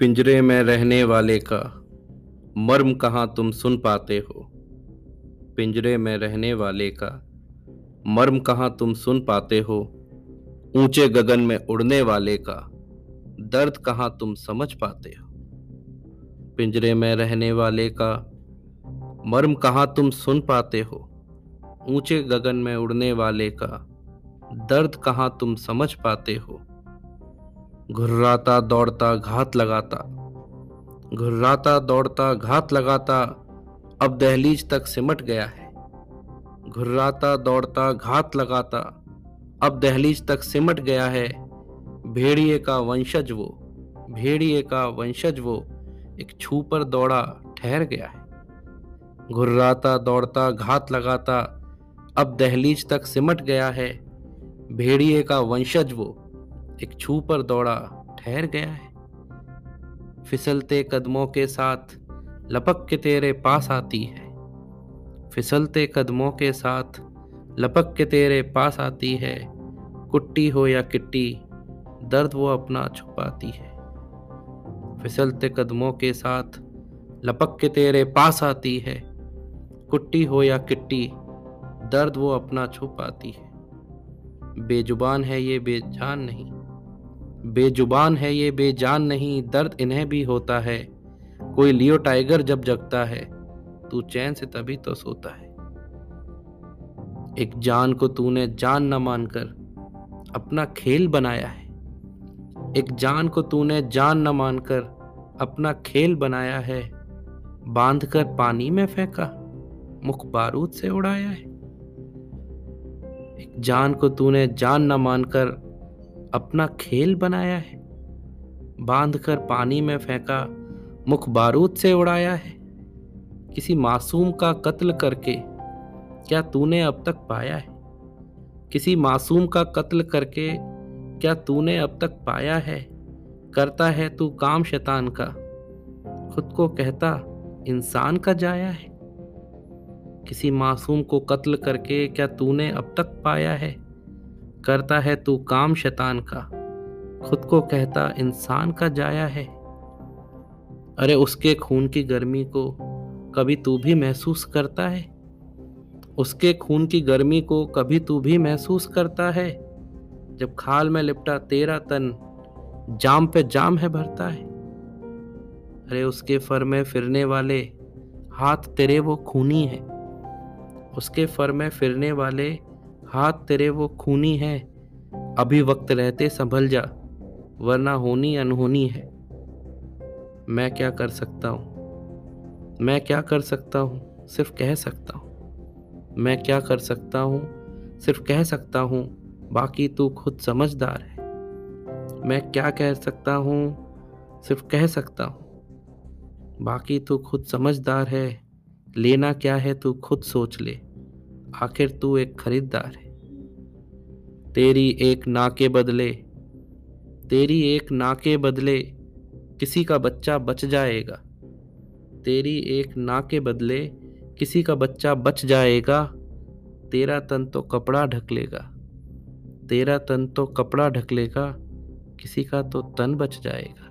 पिंजरे में रहने वाले का मर्म कहाँ तुम सुन पाते हो? पिंजरे में रहने वाले का मर्म कहाँ तुम सुन पाते हो? ऊँचे गगन में उड़ने वाले का दर्द कहाँ तुम समझ पाते हो? पिंजरे में रहने वाले का मर्म कहाँ तुम सुन पाते हो? ऊँचे गगन में उड़ने वाले का दर्द कहाँ तुम समझ पाते हो? घुर्राता दौड़ता घात लगाता। घुर्राता दौड़ता घात लगाता, अब दहलीज तक सिमट गया है। घुर्राता दौड़ता घात लगाता, अब दहलीज तक सिमट गया है। भेड़िए का वंशज वो, भेड़िए का वंशज वो, एक छू पर दौड़ा ठहर गया है। घुर्राता दौड़ता घात लगाता, अब दहलीज तक सिमट गया है। भेड़िए का वंशज वो एक छू पर दौड़ा, ठहर गया है। फिसलते कदमों के साथ लपक के तेरे पास आती है। फिसलते कदमों के साथ लपक के तेरे पास आती है। कुट्टी हो या किट्टी, दर्द वो अपना छुपाती है। फिसलते कदमों के साथ लपक के तेरे पास आती है। कुट्टी हो या किट्टी, दर्द वो अपना छुपाती है। बेजुबान है ये, बेजान नहीं। बेजुबान है ये, बेजान नहीं, दर्द इन्हें भी होता है। कोई लियो टाइगर जब जगता है, तू चैन से तभी तो सोता है। एक जान को तूने जान न मानकर अपना खेल बनाया है। एक जान को तूने जान न मानकर अपना खेल बनाया है। बांधकर पानी में फेंका, मुख बारूद से उड़ाया है। एक जान को तूने जान न मानकर अपना खेल बनाया है। बांधकर पानी में फेंका, मुख बारूद से उड़ाया है। किसी मासूम का कत्ल करके क्या तूने अब तक पाया है? किसी मासूम का कत्ल करके क्या तूने अब तक पाया है? करता है तू काम शैतान का। खुद को कहता, इंसान का जाया है। किसी मासूम को कत्ल करके क्या तूने अब तक पाया है? करता है तू काम शैतान का। खुद को कहता, इंसान का जाया है। अरे उसके खून की गर्मी को कभी तू भी महसूस करता है? उसके खून की गर्मी को कभी तू भी महसूस करता है? जब खाल में लिपटा तेरा तन, जाम पे जाम है भरता है। अरे उसके फर में फिरने वाले हाथ तेरे वो खूनी है। उसके फर में फिरने वाले हाथ तेरे वो खूनी है। अभी वक्त रहते संभल जा, वरना होनी अनहोनी है। मैं क्या कर सकता हूँ? मैं क्या कर सकता हूँ? सिर्फ़ कह सकता हूँ। मैं क्या कर सकता हूँ? सिर्फ़ कह सकता हूँ। बाकी तू खुद समझदार है। मैं क्या कह सकता हूँ? सिर्फ़ कह सकता हूँ। बाकी तू खुद समझदार है। लेना क्या है तू खुद सोच ले। आखिर तू एक खरीदार है। तेरी एक ना के बदले, तेरी एक ना के बदले किसी का बच्चा बच जाएगा। तेरी एक ना के बदले किसी का बच्चा बच जाएगा। तेरा तन तो कपड़ा ढक लेगा तेरा तन तो कपड़ा ढक लेगा किसी का तो तन बच जाएगा।